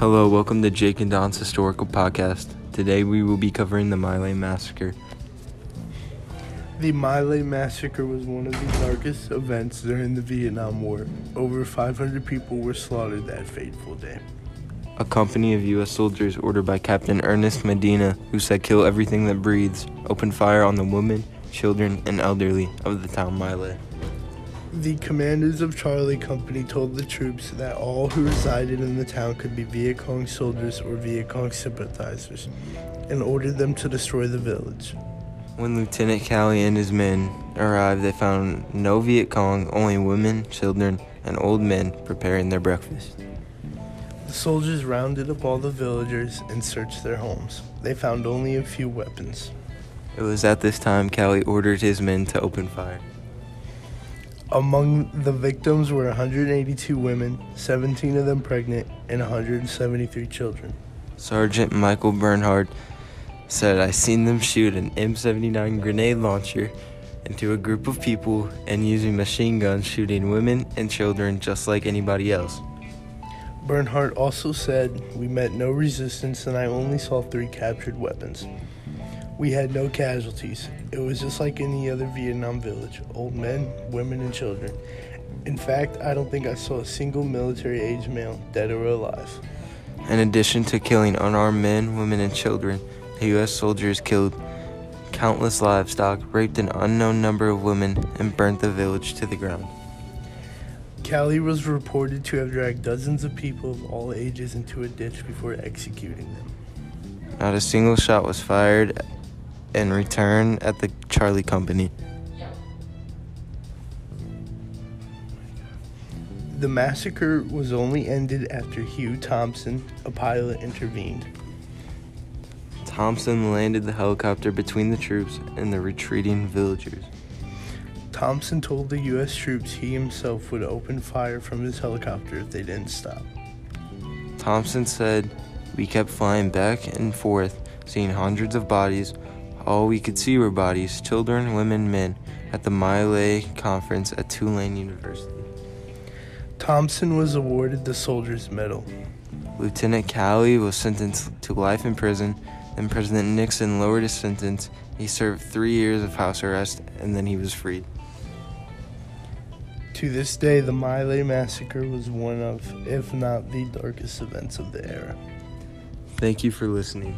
Hello, welcome to Jake and Don's Historical Podcast. Today we will be covering the My Lai Massacre. The My Lai Massacre was one of the darkest events during the Vietnam War. Over 500 people were slaughtered that fateful day. A company of U.S. soldiers ordered by Captain Ernest Medina, who said kill everything that breathes, opened fire on the women, children, and elderly of the town My Lai. The commanders of Charlie Company told the troops that all who resided in the town could be Viet Cong soldiers or Viet Cong sympathizers and ordered them to destroy the village. When Lieutenant Calley and his men arrived, they found no Viet Cong, only women, children, and old men preparing their breakfast. The soldiers rounded up all the villagers and searched their homes. They found only a few weapons. It was at this time Calley ordered his men to open fire. Among the victims were 182 women, 17 of them pregnant, and 173 children. Sergeant Michael Bernhardt said, I seen them shoot an M79 grenade launcher into a group of people and using machine guns shooting women and children just like anybody else. Bernhardt also said, We met no resistance and I only saw three captured weapons. We had no casualties. It was just like any other Vietnam village old men, women, and children. In fact, I don't think I saw a single military age male, dead or alive. In addition to killing unarmed men, women, and children, the U.S. soldiers killed countless livestock, raped an unknown number of women, and burnt the village to the ground. Calley was reported to have dragged dozens of people of all ages into a ditch before executing them. Not a single shot was fired and return at the Charlie Company. The massacre was only ended after Hugh Thompson, a pilot, intervened. Thompson landed the helicopter between the troops and the retreating villagers. Thompson told the U.S. troops he himself would open fire from his helicopter if they didn't stop. Thompson said, We kept flying back and forth, seeing hundreds of bodies all we could see were bodies, children, women, men, at the My Lai conference at Tulane University. Thompson was awarded the Soldier's Medal. Lieutenant Calley was sentenced to life in prison, then President Nixon lowered his sentence. He served three years of house arrest, and then he was freed. To this day, the My Lai massacre was one of, if not the darkest events of the era. Thank you for listening.